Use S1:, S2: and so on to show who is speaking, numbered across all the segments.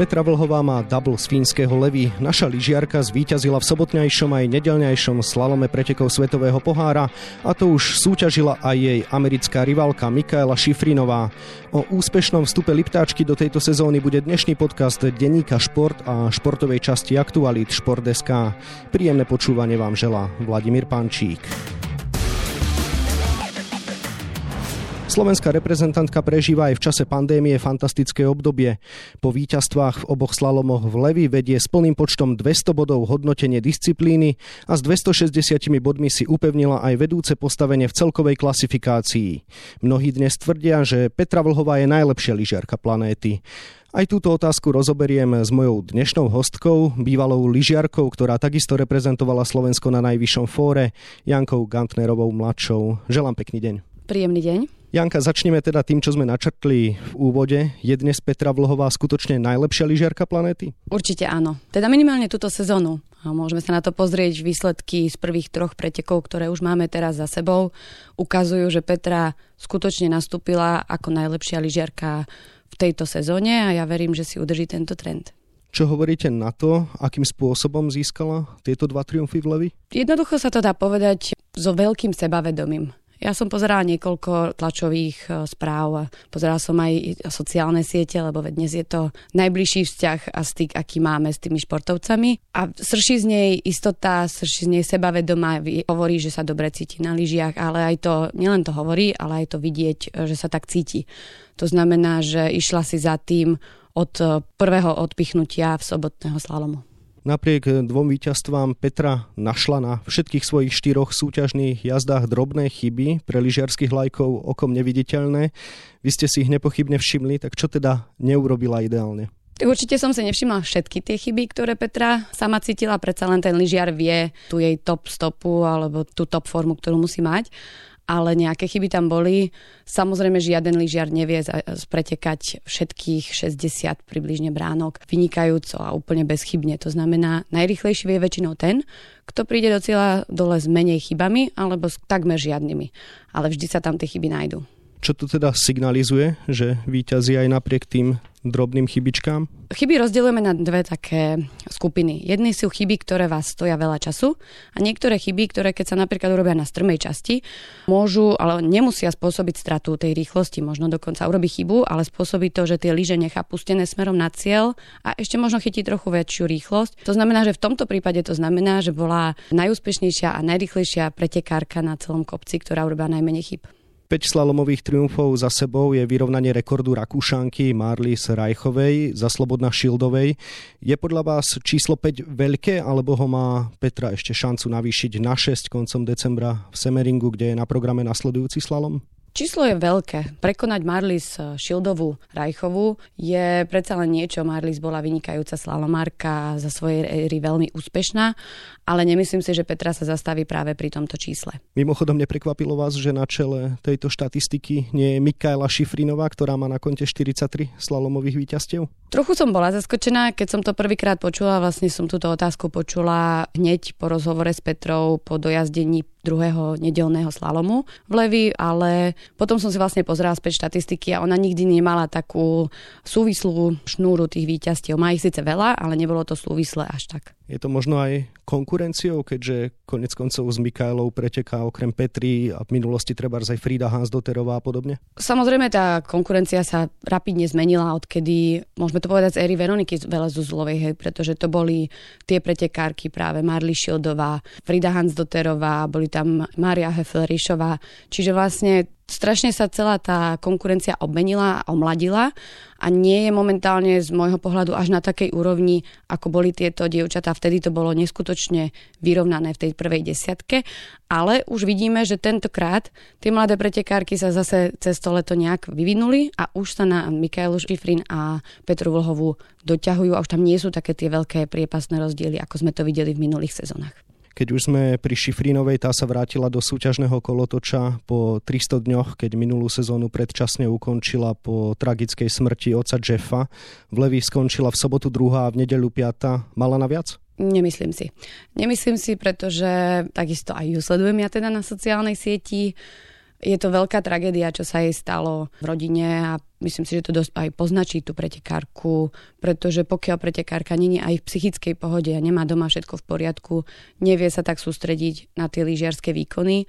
S1: Petra Vlhová má double z fínskeho levy. Naša lyžiarka zvíťazila v sobotňajšom aj nedelňajšom slalome pretekov Svetového pohára a to už súťažila aj jej americká rivalka Mikaela Šifrinová. O úspešnom vstupe Liptáčky do tejto sezóny bude dnešný podcast denníka Šport a športovej časti Aktualit Šport.sk. Príjemné počúvanie vám želá Vladimír Pančík. Slovenská reprezentantka prežíva aj v čase pandémie fantastické obdobie. Po víťazstvách v oboch slalomoch v Levi vedie s plným počtom 200 bodov hodnotenie disciplíny a s 260 bodmi si upevnila aj vedúce postavenie v celkovej klasifikácii. Mnohí dnes tvrdia, že Petra Vlhová je najlepšia lyžiarka planéty. Aj túto otázku rozoberiem s mojou dnešnou hostkou, bývalou lyžiarkou, ktorá takisto reprezentovala Slovensko na najvyššom fóre, Jankou Gantnerovou mladšou. Želám pekný deň.
S2: Príjemný deň.
S1: Janka, začneme teda tým, čo sme načrtli v úvode. Je dnes Petra Vlhová skutočne najlepšia lyžiarka planéty?
S2: Určite áno. Teda minimálne túto sezónu. A môžeme sa na to pozrieť. Výsledky z prvých troch pretekov, ktoré už máme teraz za sebou, ukazujú, že Petra skutočne nastúpila ako najlepšia lyžiarka v tejto sezóne a ja verím, že si udrží tento trend.
S1: Čo hovoríte na to, akým spôsobom získala tieto dva triumfy v Levi?
S2: Jednoducho sa to dá povedať so veľkým sebavedomím. Ja som pozerala niekoľko tlačových e, správ, pozerala som aj sociálne siete, lebo dnes je to najbližší vzťah a styk, aký máme s tými športovcami. A srší z nej istota, srší z nej sebavedomá, hovorí, že sa dobre cíti na lyžiach, ale aj to, nielen to hovorí, ale aj to vidieť, e, že sa tak cíti. To znamená, že išla si za tým od e, prvého odpichnutia v sobotného slalomu.
S1: Napriek dvom víťazstvám Petra našla na všetkých svojich štyroch súťažných jazdách drobné chyby pre lyžiarských lajkov okom neviditeľné. Vy ste si ich nepochybne všimli, tak čo teda neurobila ideálne?
S2: Určite som si nevšimla všetky tie chyby, ktoré Petra sama cítila, predsa len ten lyžiar vie tú jej top stopu alebo tú top formu, ktorú musí mať ale nejaké chyby tam boli. Samozrejme, žiaden lyžiar nevie pretekať všetkých 60 približne bránok vynikajúco a úplne bezchybne. To znamená, najrychlejší vie väčšinou ten, kto príde do cieľa dole s menej chybami alebo s takmer žiadnymi. Ale vždy sa tam tie chyby nájdú.
S1: Čo to teda signalizuje, že víťazí aj napriek tým drobným chybičkám?
S2: Chyby rozdeľujeme na dve také skupiny. Jedny sú chyby, ktoré vás stoja veľa času a niektoré chyby, ktoré keď sa napríklad urobia na strmej časti, môžu, ale nemusia spôsobiť stratu tej rýchlosti. Možno dokonca urobi chybu, ale spôsobí to, že tie lyže nechá pustené smerom na cieľ a ešte možno chytí trochu väčšiu rýchlosť. To znamená, že v tomto prípade to znamená, že bola najúspešnejšia a najrýchlejšia pretekárka na celom kopci, ktorá urobila najmenej chyb.
S1: 5 slalomových triumfov za sebou je vyrovnanie rekordu Rakúšanky Marlis Rajchovej za Slobodna Šildovej. Je podľa vás číslo 5 veľké, alebo ho má Petra ešte šancu navýšiť na 6 koncom decembra v Semeringu, kde je na programe nasledujúci slalom?
S2: Číslo je veľké. Prekonať Marlis Šildovú Rajchovú je predsa len niečo. Marlis bola vynikajúca slalomárka, za svojej éry veľmi úspešná, ale nemyslím si, že Petra sa zastaví práve pri tomto čísle.
S1: Mimochodom neprekvapilo vás, že na čele tejto štatistiky nie je Mikaela Šifrinová, ktorá má na konte 43 slalomových víťazstiev?
S2: Trochu som bola zaskočená, keď som to prvýkrát počula, vlastne som túto otázku počula hneď po rozhovore s Petrou po dojazdení druhého nedelného slalomu v Levi, ale potom som si vlastne pozerala späť štatistiky a ona nikdy nemala takú súvislú šnúru tých víťazstiev. Má ich síce veľa, ale nebolo to súvislé až tak.
S1: Je to možno aj konkurenciou, keďže konec koncov s Mikaelou preteká okrem Petri a v minulosti treba aj Frida Hansdoterová a podobne?
S2: Samozrejme, tá konkurencia sa rapidne zmenila, odkedy, môžeme to povedať z éry Veroniky Velezuzulovej, hej, pretože to boli tie pretekárky práve Marli Šildová, Frida Hansdoterová, boli tam Mária Hefel-Rišová. Čiže vlastne strašne sa celá tá konkurencia obmenila a omladila a nie je momentálne z môjho pohľadu až na takej úrovni, ako boli tieto dievčatá. Vtedy to bolo neskutočne vyrovnané v tej prvej desiatke, ale už vidíme, že tentokrát tie mladé pretekárky sa zase cez to leto nejak vyvinuli a už sa na Mikaelu Šifrin a Petru Vlhovú doťahujú a už tam nie sú také tie veľké priepasné rozdiely, ako sme to videli v minulých sezónach.
S1: Keď už sme pri Šifrinovej, tá sa vrátila do súťažného kolotoča po 300 dňoch, keď minulú sezónu predčasne ukončila po tragickej smrti oca Jeffa. V Levi skončila v sobotu druhá a v nedeľu piata. Mala na viac?
S2: Nemyslím si. Nemyslím si, pretože takisto aj ju sledujem ja teda na sociálnej sieti Je to veľká tragédia, čo sa jej stalo v rodine a myslím si, že to dosť aj poznačí tú pretekárku, pretože pokiaľ pretekárka není aj v psychickej pohode a nemá doma všetko v poriadku, nevie sa tak sústrediť na tie lyžiarske výkony,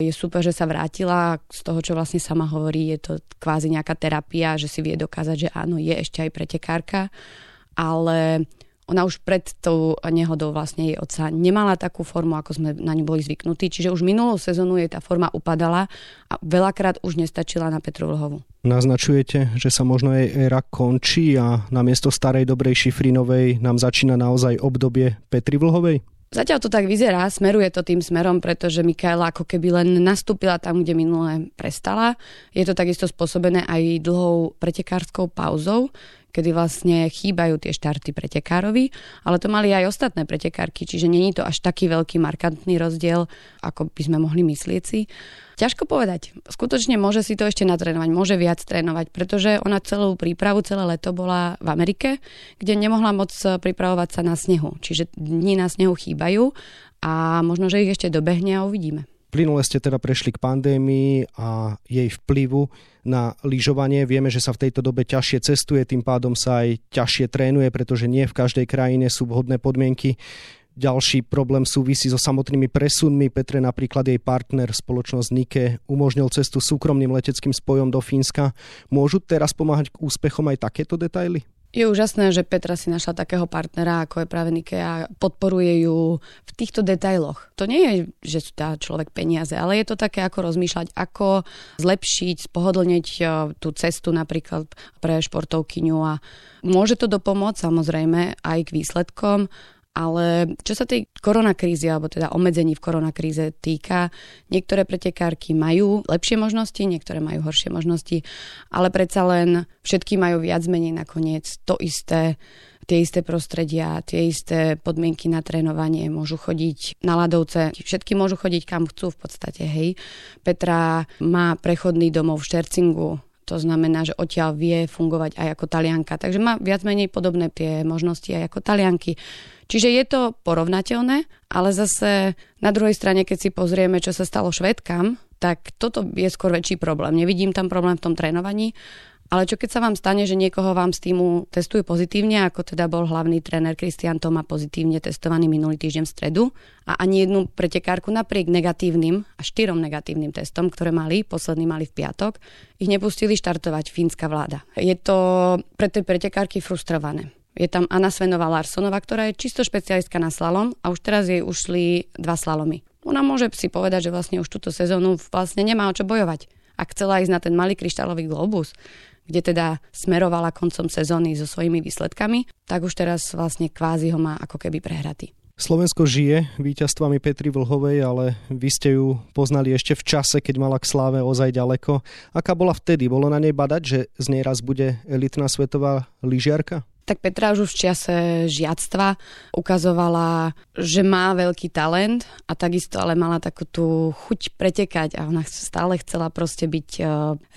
S2: je super, že sa vrátila. Z toho, čo vlastne sama hovorí, je to kvázi nejaká terapia, že si vie dokázať, že áno, je ešte aj pretekárka, ale ona už pred tou nehodou vlastne jej otca nemala takú formu, ako sme na ňu boli zvyknutí, čiže už minulú sezónu jej tá forma upadala a veľakrát už nestačila na Petru Vlhovu.
S1: Naznačujete, že sa možno jej éra končí a namiesto starej dobrej Šifrinovej nám začína naozaj obdobie Petri Vlhovej?
S2: Zatiaľ to tak vyzerá, smeruje to tým smerom, pretože Mikaela ako keby len nastúpila tam, kde minule prestala. Je to takisto spôsobené aj dlhou pretekárskou pauzou, kedy vlastne chýbajú tie štarty pretekárovi, ale to mali aj ostatné pretekárky, čiže není to až taký veľký markantný rozdiel, ako by sme mohli myslieť si. Ťažko povedať. Skutočne môže si to ešte natrénovať, môže viac trénovať, pretože ona celú prípravu, celé leto bola v Amerike, kde nemohla moc pripravovať sa na snehu. Čiže dni na snehu chýbajú a možno, že ich ešte dobehne a uvidíme.
S1: Plynule ste teda prešli k pandémii a jej vplyvu na lyžovanie. Vieme, že sa v tejto dobe ťažšie cestuje, tým pádom sa aj ťažšie trénuje, pretože nie v každej krajine sú vhodné podmienky. Ďalší problém súvisí so samotnými presunmi. Petre napríklad jej partner, spoločnosť Nike, umožnil cestu súkromným leteckým spojom do Fínska. Môžu teraz pomáhať k úspechom aj takéto detaily?
S2: Je úžasné, že Petra si našla takého partnera, ako je práve Nike a podporuje ju v týchto detailoch. To nie je, že sú dá človek peniaze, ale je to také, ako rozmýšľať, ako zlepšiť, spohodlniť e, tú cestu napríklad pre športovkyňu a môže to dopomôcť samozrejme aj k výsledkom, ale čo sa tej koronakrízy, alebo teda obmedzení v koronakríze týka, niektoré pretekárky majú lepšie možnosti, niektoré majú horšie možnosti, ale predsa len všetky majú viac menej nakoniec to isté, tie isté prostredia, tie isté podmienky na trénovanie, môžu chodiť na ľadovce, všetky môžu chodiť kam chcú v podstate, hej. Petra má prechodný domov v Štercingu, to znamená, že odtiaľ vie fungovať aj ako talianka. Takže má viac menej podobné tie možnosti aj ako talianky. Čiže je to porovnateľné, ale zase na druhej strane, keď si pozrieme, čo sa stalo švedkám, tak toto je skôr väčší problém. Nevidím tam problém v tom trénovaní, ale čo keď sa vám stane, že niekoho vám z týmu testuje pozitívne, ako teda bol hlavný tréner Kristian Toma pozitívne testovaný minulý týždeň v stredu a ani jednu pretekárku napriek negatívnym a štyrom negatívnym testom, ktoré mali, posledný mali v piatok, ich nepustili štartovať fínska vláda. Je to pre tie pretekárky frustrované. Je tam Anna Svenová Larsonová, ktorá je čisto špecialistka na slalom a už teraz jej ušli dva slalomy. Ona môže si povedať, že vlastne už túto sezónu vlastne nemá o čo bojovať. Ak chcela ísť na ten malý kryštálový globus, kde teda smerovala koncom sezóny so svojimi výsledkami, tak už teraz vlastne kvázi ho má ako keby prehratý.
S1: Slovensko žije víťazstvami Petri Vlhovej, ale vy ste ju poznali ešte v čase, keď mala k sláve ozaj ďaleko. Aká bola vtedy? Bolo na nej badať, že z nej raz bude elitná svetová lyžiarka?
S2: Tak Petra už v čase žiactva ukazovala, že má veľký talent a takisto ale mala takú tú chuť pretekať a ona stále chcela proste byť e,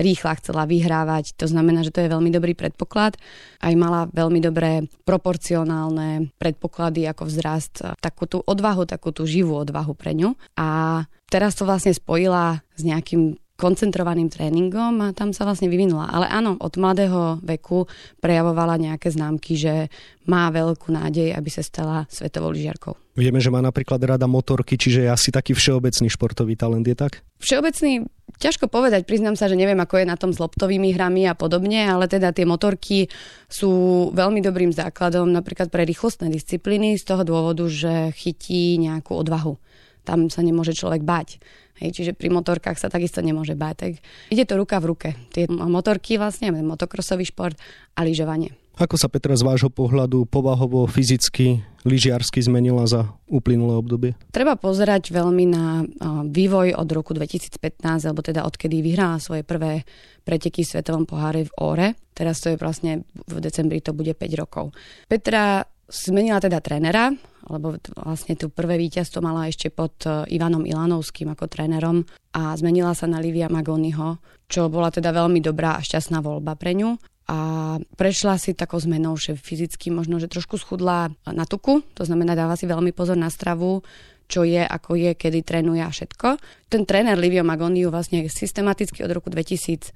S2: rýchla, chcela vyhrávať. To znamená, že to je veľmi dobrý predpoklad. Aj mala veľmi dobré proporcionálne predpoklady ako vzrast, takú tú odvahu, takú tú živú odvahu pre ňu. A teraz to vlastne spojila s nejakým koncentrovaným tréningom a tam sa vlastne vyvinula. Ale áno, od mladého veku prejavovala nejaké známky, že má veľkú nádej, aby sa stala svetovou lyžiarkou.
S1: Vieme, že má napríklad rada motorky, čiže je asi taký všeobecný športový talent, je tak?
S2: Všeobecný, ťažko povedať, priznám sa, že neviem, ako je na tom s loptovými hrami a podobne, ale teda tie motorky sú veľmi dobrým základom napríklad pre rýchlostné disciplíny z toho dôvodu, že chytí nejakú odvahu tam sa nemôže človek bať. Hej, čiže pri motorkách sa takisto nemôže bať. Tak ide to ruka v ruke. Tie motorky vlastne, motokrosový šport a lyžovanie.
S1: Ako sa Petra z vášho pohľadu povahovo, fyzicky, lyžiarsky zmenila za uplynulé obdobie?
S2: Treba pozerať veľmi na vývoj od roku 2015, alebo teda odkedy vyhrala svoje prvé preteky v Svetovom poháre v Óre. Teraz to je vlastne, v decembri to bude 5 rokov. Petra zmenila teda trénera, lebo vlastne tu prvé víťazstvo mala ešte pod e, Ivanom Ilanovským ako trénerom a zmenila sa na Livia Magoniho, čo bola teda veľmi dobrá a šťastná voľba pre ňu. A prešla si takou zmenou, že fyzicky možno, že trošku schudla na tuku, to znamená dáva si veľmi pozor na stravu, čo je, ako je, kedy trénuje a všetko. Ten tréner Livio Magoniu vlastne systematicky od roku 2016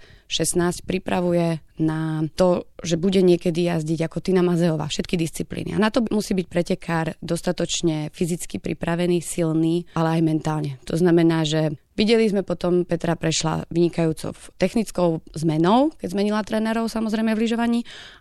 S2: pripravuje na to, že bude niekedy jazdiť ako Tina Mazeová, všetky disciplíny. A na to musí byť pretekár dostatočne fyzicky pripravený, silný, ale aj mentálne. To znamená, že Videli sme potom, Petra prešla vynikajúcou technickou zmenou, keď zmenila trénerov samozrejme v lyžovaní,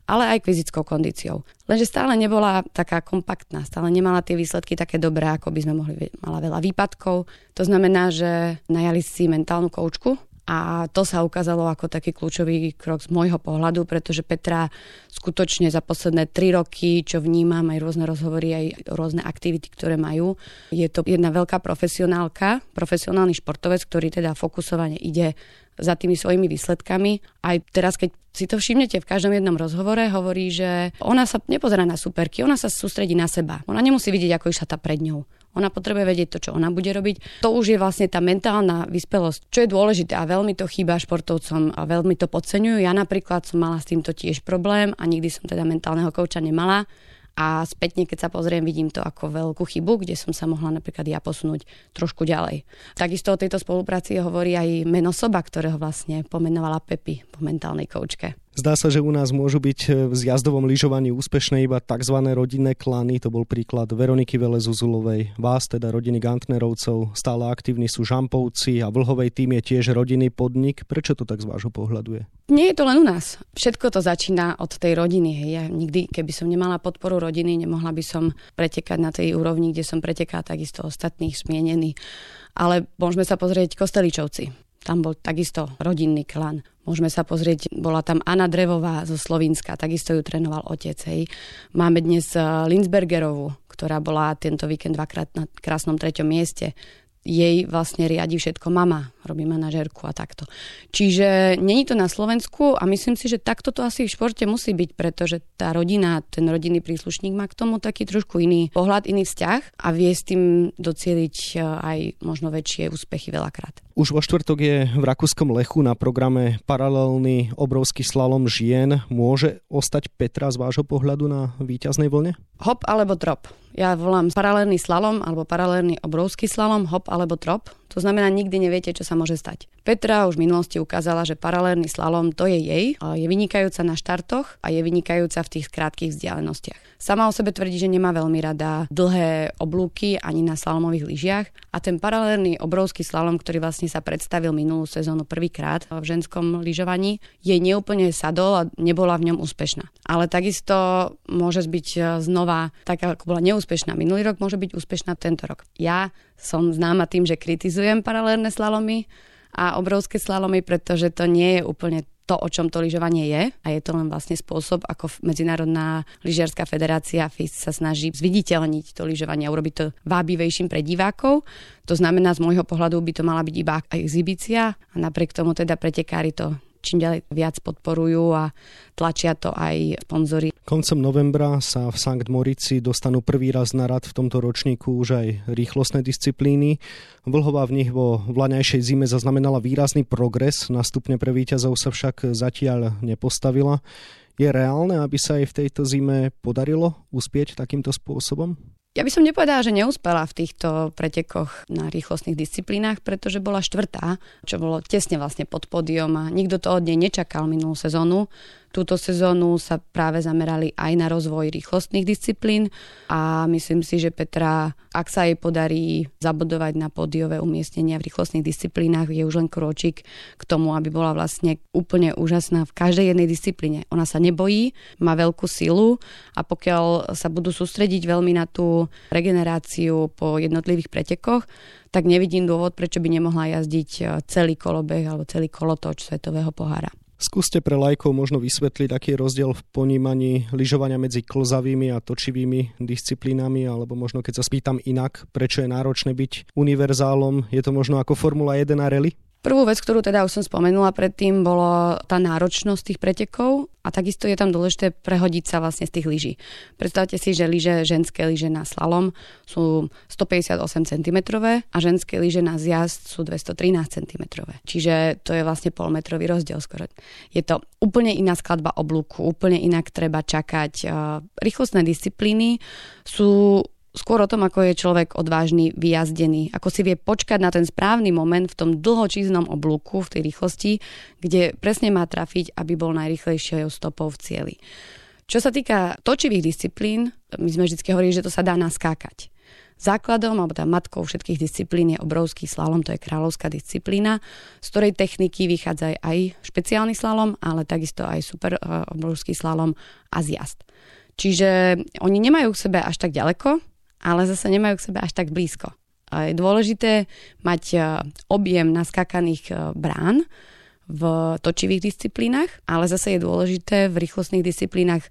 S2: ale aj fyzickou kondíciou. Lenže stále nebola taká kompaktná, stále nemala tie výsledky také dobré, ako by sme mohli, mala veľa výpadkov. To znamená, že najali si mentálnu koučku, a to sa ukázalo ako taký kľúčový krok z môjho pohľadu, pretože Petra skutočne za posledné tri roky, čo vnímam, aj rôzne rozhovory, aj rôzne aktivity, ktoré majú, je to jedna veľká profesionálka, profesionálny športovec, ktorý teda fokusovane ide za tými svojimi výsledkami. Aj teraz, keď si to všimnete v každom jednom rozhovore, hovorí, že ona sa nepozerá na superky, ona sa sústredí na seba. Ona nemusí vidieť, ako išla tá pred ňou. Ona potrebuje vedieť to, čo ona bude robiť. To už je vlastne tá mentálna vyspelosť, čo je dôležité a veľmi to chýba športovcom a veľmi to podceňujú. Ja napríklad som mala s týmto tiež problém a nikdy som teda mentálneho kouča nemala. A spätne, keď sa pozriem, vidím to ako veľkú chybu, kde som sa mohla napríklad ja posunúť trošku ďalej. Takisto o tejto spolupráci hovorí aj meno soba, ktorého vlastne pomenovala Pepi po mentálnej koučke.
S1: Zdá sa, že u nás môžu byť e, v zjazdovom lyžovaní úspešné iba tzv. rodinné klany. To bol príklad Veroniky Velezuzulovej. Vás, teda rodiny Gantnerovcov, stále aktívni sú Žampovci a Vlhovej tým je tiež rodinný podnik. Prečo to tak z vášho pohľadu je?
S2: Nie je to len u nás. Všetko to začína od tej rodiny. Ja nikdy, keby som nemala podporu rodiny, nemohla by som pretekať na tej úrovni, kde som pretekala takisto ostatných smienený. Ale môžeme sa pozrieť Kosteličovci. Tam bol takisto rodinný klan. Môžeme sa pozrieť, bola tam Anna Drevová zo Slovenska, takisto ju trénoval otec. Hej. Máme dnes eh, Linsbergerovú, ktorá bola tento víkend dvakrát na krásnom treťom mieste jej vlastne riadi všetko mama, robí manažérku a takto. Čiže není to na Slovensku a myslím si, že takto to asi v športe musí byť, pretože tá rodina, ten rodinný príslušník má k tomu taký trošku iný pohľad, iný vzťah a vie s tým docieliť e, aj možno väčšie úspechy veľakrát.
S1: Už vo štvrtok je v Rakúskom Lechu na programe paralelný obrovský slalom žien. Môže ostať Petra z vášho pohľadu na víťaznej vlne?
S2: Hop alebo drop. Ja volám paralelný slalom alebo paralelný obrovský slalom, hop alebo trop. To znamená, nikdy neviete, čo sa môže stať. Petra už v minulosti ukázala, že paralelný slalom to je jej. Je vynikajúca na štartoch a je vynikajúca v tých krátkých vzdialenostiach. Sama o sebe tvrdí, že nemá veľmi rada dlhé oblúky ani na slalomových lyžiach a ten paralelný obrovský slalom, ktorý vlastne sa predstavil minulú sezónu prvýkrát v ženskom lyžovaní, jej neúplne sadol a nebola v ňom úspešná. Ale takisto môže byť znova taká, ako bola neúspešná minulý rok, môže byť úspešná tento rok. Ja som známa tým, že kritizujem paralelné slalomy a obrovské slalomy, pretože to nie je úplne to, o čom to lyžovanie je a je to len vlastne spôsob, ako Medzinárodná lyžiarská federácia FIS sa snaží zviditeľniť to lyžovanie a urobiť to vábivejším pre divákov. To znamená, z môjho pohľadu by to mala byť iba exhibícia a napriek tomu teda pretekári to čím ďalej viac podporujú a tlačia to aj sponzory.
S1: Koncom novembra sa v Sankt Morici dostanú prvý raz na rad v tomto ročníku už aj rýchlostné disciplíny. Vlhová v nich vo vlaňajšej zime zaznamenala výrazný progres, na stupne pre víťazov sa však zatiaľ nepostavila. Je reálne, aby sa aj v tejto zime podarilo uspieť takýmto spôsobom?
S2: Ja by som nepovedala, že neúspela v týchto pretekoch na rýchlostných disciplínach, pretože bola štvrtá, čo bolo tesne vlastne pod pódium a nikto to od nej nečakal minulú sezónu. Túto sezónu sa práve zamerali aj na rozvoj rýchlostných disciplín a myslím si, že Petra, ak sa jej podarí zabudovať na pódiové umiestnenia v rýchlostných disciplínach, je už len kročík k tomu, aby bola vlastne úplne úžasná v každej jednej disciplíne. Ona sa nebojí, má veľkú silu a pokiaľ sa budú sústrediť veľmi na tú regeneráciu po jednotlivých pretekoch, tak nevidím dôvod, prečo by nemohla jazdiť celý kolobeh alebo celý kolotoč svetového pohára.
S1: Skúste pre lajkov možno vysvetliť, aký je rozdiel v ponímaní lyžovania medzi klzavými a točivými disciplínami, alebo možno keď sa spýtam inak, prečo je náročné byť univerzálom, je to možno ako Formula 1 a rally?
S2: Prvú vec, ktorú teda už som spomenula predtým, bolo tá náročnosť tých pretekov a takisto je tam dôležité prehodiť sa vlastne z tých lyží. Predstavte si, že lyže, ženské lyže na slalom sú 158 cm a ženské lyže na zjazd sú 213 cm. Čiže to je vlastne polmetrový rozdiel skoro. Je to úplne iná skladba oblúku, úplne inak treba čakať. Rýchlostné disciplíny sú skôr o tom, ako je človek odvážny, vyjazdený, ako si vie počkať na ten správny moment v tom dlhočíznom oblúku, v tej rýchlosti, kde presne má trafiť, aby bol najrychlejšou stopou v cieli. Čo sa týka točivých disciplín, my sme vždy hovorili, že to sa dá naskákať. Základom alebo tá matkou všetkých disciplín je obrovský slalom, to je kráľovská disciplína, z ktorej techniky vychádza aj špeciálny slalom, ale takisto aj super uh, obrovský slalom a zjazd. Čiže oni nemajú k sebe až tak ďaleko, ale zase nemajú k sebe až tak blízko. Je dôležité mať uh, objem naskakaných uh, brán v točivých disciplínach, ale zase je dôležité v rýchlostných disciplínach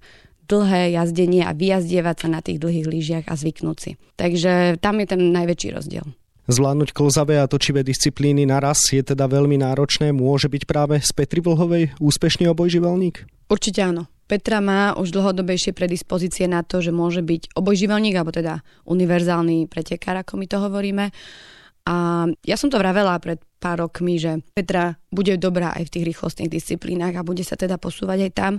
S2: dlhé jazdenie a vyjazdievať sa na tých dlhých lyžiach a zvyknúť si. Takže tam je ten najväčší rozdiel.
S1: Zvládnuť klzavé a točivé disciplíny naraz je teda veľmi náročné. Môže byť práve z Petri Vlhovej úspešný obojživelník?
S2: Určite áno. Petra má už dlhodobejšie predispozície na to, že môže byť obojživelník, alebo teda univerzálny pretekár, ako my to hovoríme. A ja som to vravela pred pár rokmi, že Petra bude dobrá aj v tých rýchlostných disciplínach a bude sa teda posúvať aj tam.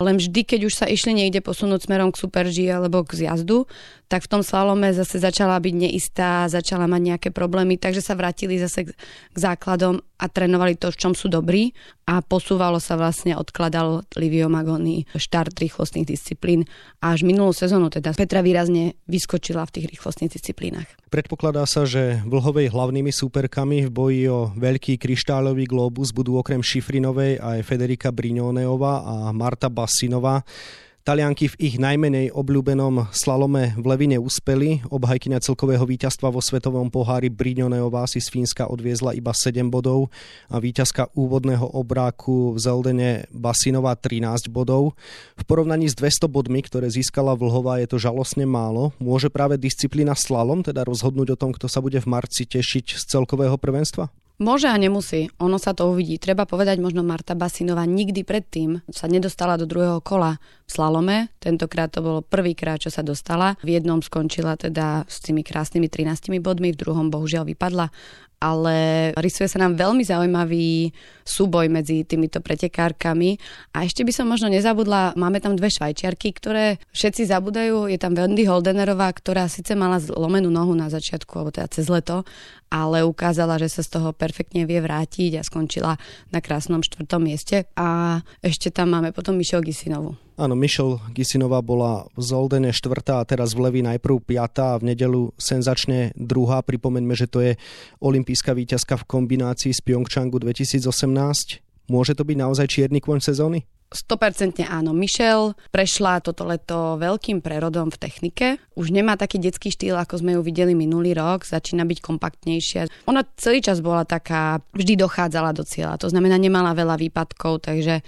S2: Len vždy, keď už sa išli niekde posunúť smerom k Super G alebo k zjazdu, tak v tom slalome zase začala byť neistá, začala mať nejaké problémy, takže sa vrátili zase k základom a trénovali to, v čom sú dobrí a posúvalo sa vlastne, odkladal Livio Magoni štart rýchlostných disciplín a až minulú sezónu teda Petra výrazne vyskočila v tých rýchlostných disciplínach.
S1: Predpokladá sa, že Vlhovej hlavnými súperkami v boji o veľký kryštáľový globus budú okrem Šifrinovej aj Federika Briňoneová a Marta Basinová. Talianky v ich najmenej obľúbenom slalome v Levine uspeli. Obhajkyňa celkového víťazstva vo svetovom pohári Briňoneová si z Fínska odviezla iba 7 bodov a víťazka úvodného obráku v Zeldene Basinová 13 bodov. V porovnaní s 200 bodmi, ktoré získala Vlhová, je to žalostne málo. Môže práve disciplína slalom teda rozhodnúť o tom, kto sa bude v marci tešiť z celkového prvenstva?
S2: Môže a nemusí, ono sa to uvidí. Treba povedať, možno Marta Basinová nikdy predtým sa nedostala do druhého kola v slalome. Tentokrát to bolo prvýkrát, čo sa dostala. V jednom skončila teda s tými krásnymi 13 bodmi, v druhom bohužiaľ vypadla ale rysuje sa nám veľmi zaujímavý súboj medzi týmito pretekárkami. A ešte by som možno nezabudla, máme tam dve švajčiarky, ktoré všetci zabudajú. Je tam Wendy Holdenerová, ktorá síce mala zlomenú nohu na začiatku, alebo teda cez leto, ale ukázala, že sa z toho perfektne vie vrátiť a skončila na krásnom štvrtom mieste. A ešte tam máme potom Mišel Gisinovu.
S1: Áno, Michelle Gisinová bola v Zoldene štvrtá a teraz v Levi najprv piatá a v nedelu senzačne druhá. Pripomeňme, že to je olimpijská víťazka v kombinácii z Pyeongchangu 2018. Môže to byť naozaj čierny kôň sezóny?
S2: 100% áno. Michelle prešla toto leto veľkým prerodom v technike. Už nemá taký detský štýl, ako sme ju videli minulý rok. Začína byť kompaktnejšia. Ona celý čas bola taká, vždy dochádzala do cieľa. To znamená, nemala veľa výpadkov, takže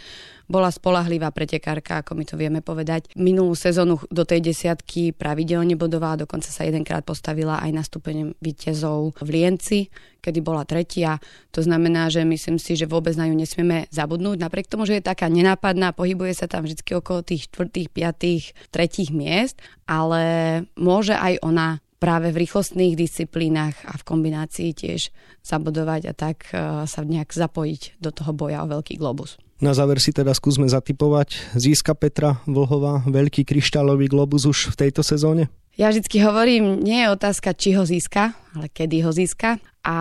S2: bola spolahlivá pretekárka, ako my to vieme povedať. Minulú sezónu do tej desiatky pravidelne bodovala, dokonca sa jedenkrát postavila aj na stupeň víťazov v Lienci, kedy bola tretia. To znamená, že myslím si, že vôbec na ňu nesmieme zabudnúť. Napriek tomu, že je taká nenápadná, pohybuje sa tam vždy okolo tých štvrtých, piatých, tretích miest, ale môže aj ona práve v rýchlostných disciplínach a v kombinácii tiež zabudovať a tak eh, sa nejak zapojiť do toho boja o veľký globus.
S1: Na záver si teda skúsme zatipovať. Získa Petra Vlhová veľký kryštálový globus už v tejto sezóne?
S2: Ja vždycky hovorím, nie je otázka, či ho získa, ale kedy ho získa. A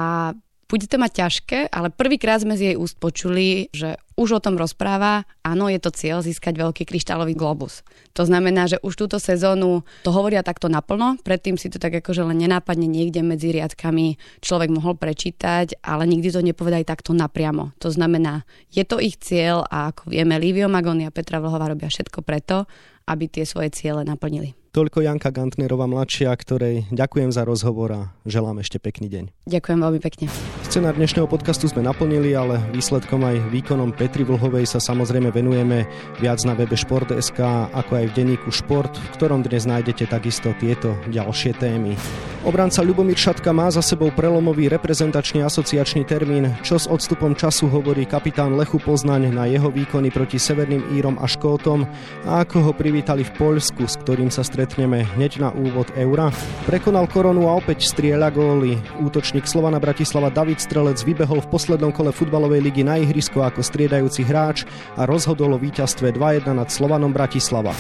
S2: bude to mať ťažké, ale prvýkrát sme z jej úst počuli, že už o tom rozpráva, áno, je to cieľ získať veľký kryštálový globus. To znamená, že už túto sezónu to hovoria takto naplno, predtým si to tak akože len nenápadne niekde medzi riadkami človek mohol prečítať, ale nikdy to nepovedali takto napriamo. To znamená, je to ich cieľ a ako vieme, Livio Magoni a Petra Vlhová robia všetko preto, aby tie svoje ciele naplnili.
S1: Toľko Janka Gantnerová mladšia, ktorej ďakujem za rozhovor a želám ešte pekný deň.
S2: Ďakujem veľmi pekne.
S1: Scenár dnešného podcastu sme naplnili, ale výsledkom aj výkonom Petri Vlhovej sa samozrejme venujeme viac na webe Šport.sk ako aj v denníku Šport, v ktorom dnes nájdete takisto tieto ďalšie témy. Obranca Ľubomír Šatka má za sebou prelomový reprezentačný asociačný termín, čo s odstupom času hovorí kapitán Lechu Poznaň na jeho výkony proti Severným Írom a Škótom a ako ho privítali v Poľsku, s ktorým sa stretneme hneď na úvod Eura. Prekonal koronu a opäť strieľa góly. Útočník Slovana Bratislava David Strelec vybehol v poslednom kole futbalovej ligy na ihrisko ako striedajúci hráč a rozhodol o víťazstve 2-1 nad Slovanom Bratislava.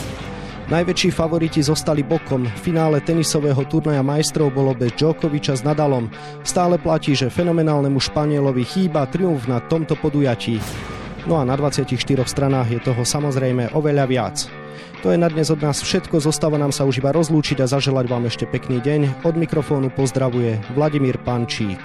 S1: Najväčší favoriti zostali bokom. V finále tenisového turnaja majstrov bolo bez Djokoviča s Nadalom. Stále platí, že fenomenálnemu Španielovi chýba triumf na tomto podujatí. No a na 24 stranách je toho samozrejme oveľa viac. To je na dnes od nás všetko, zostáva nám sa už iba rozlúčiť a zaželať vám ešte pekný deň. Od mikrofónu pozdravuje Vladimír Pančík.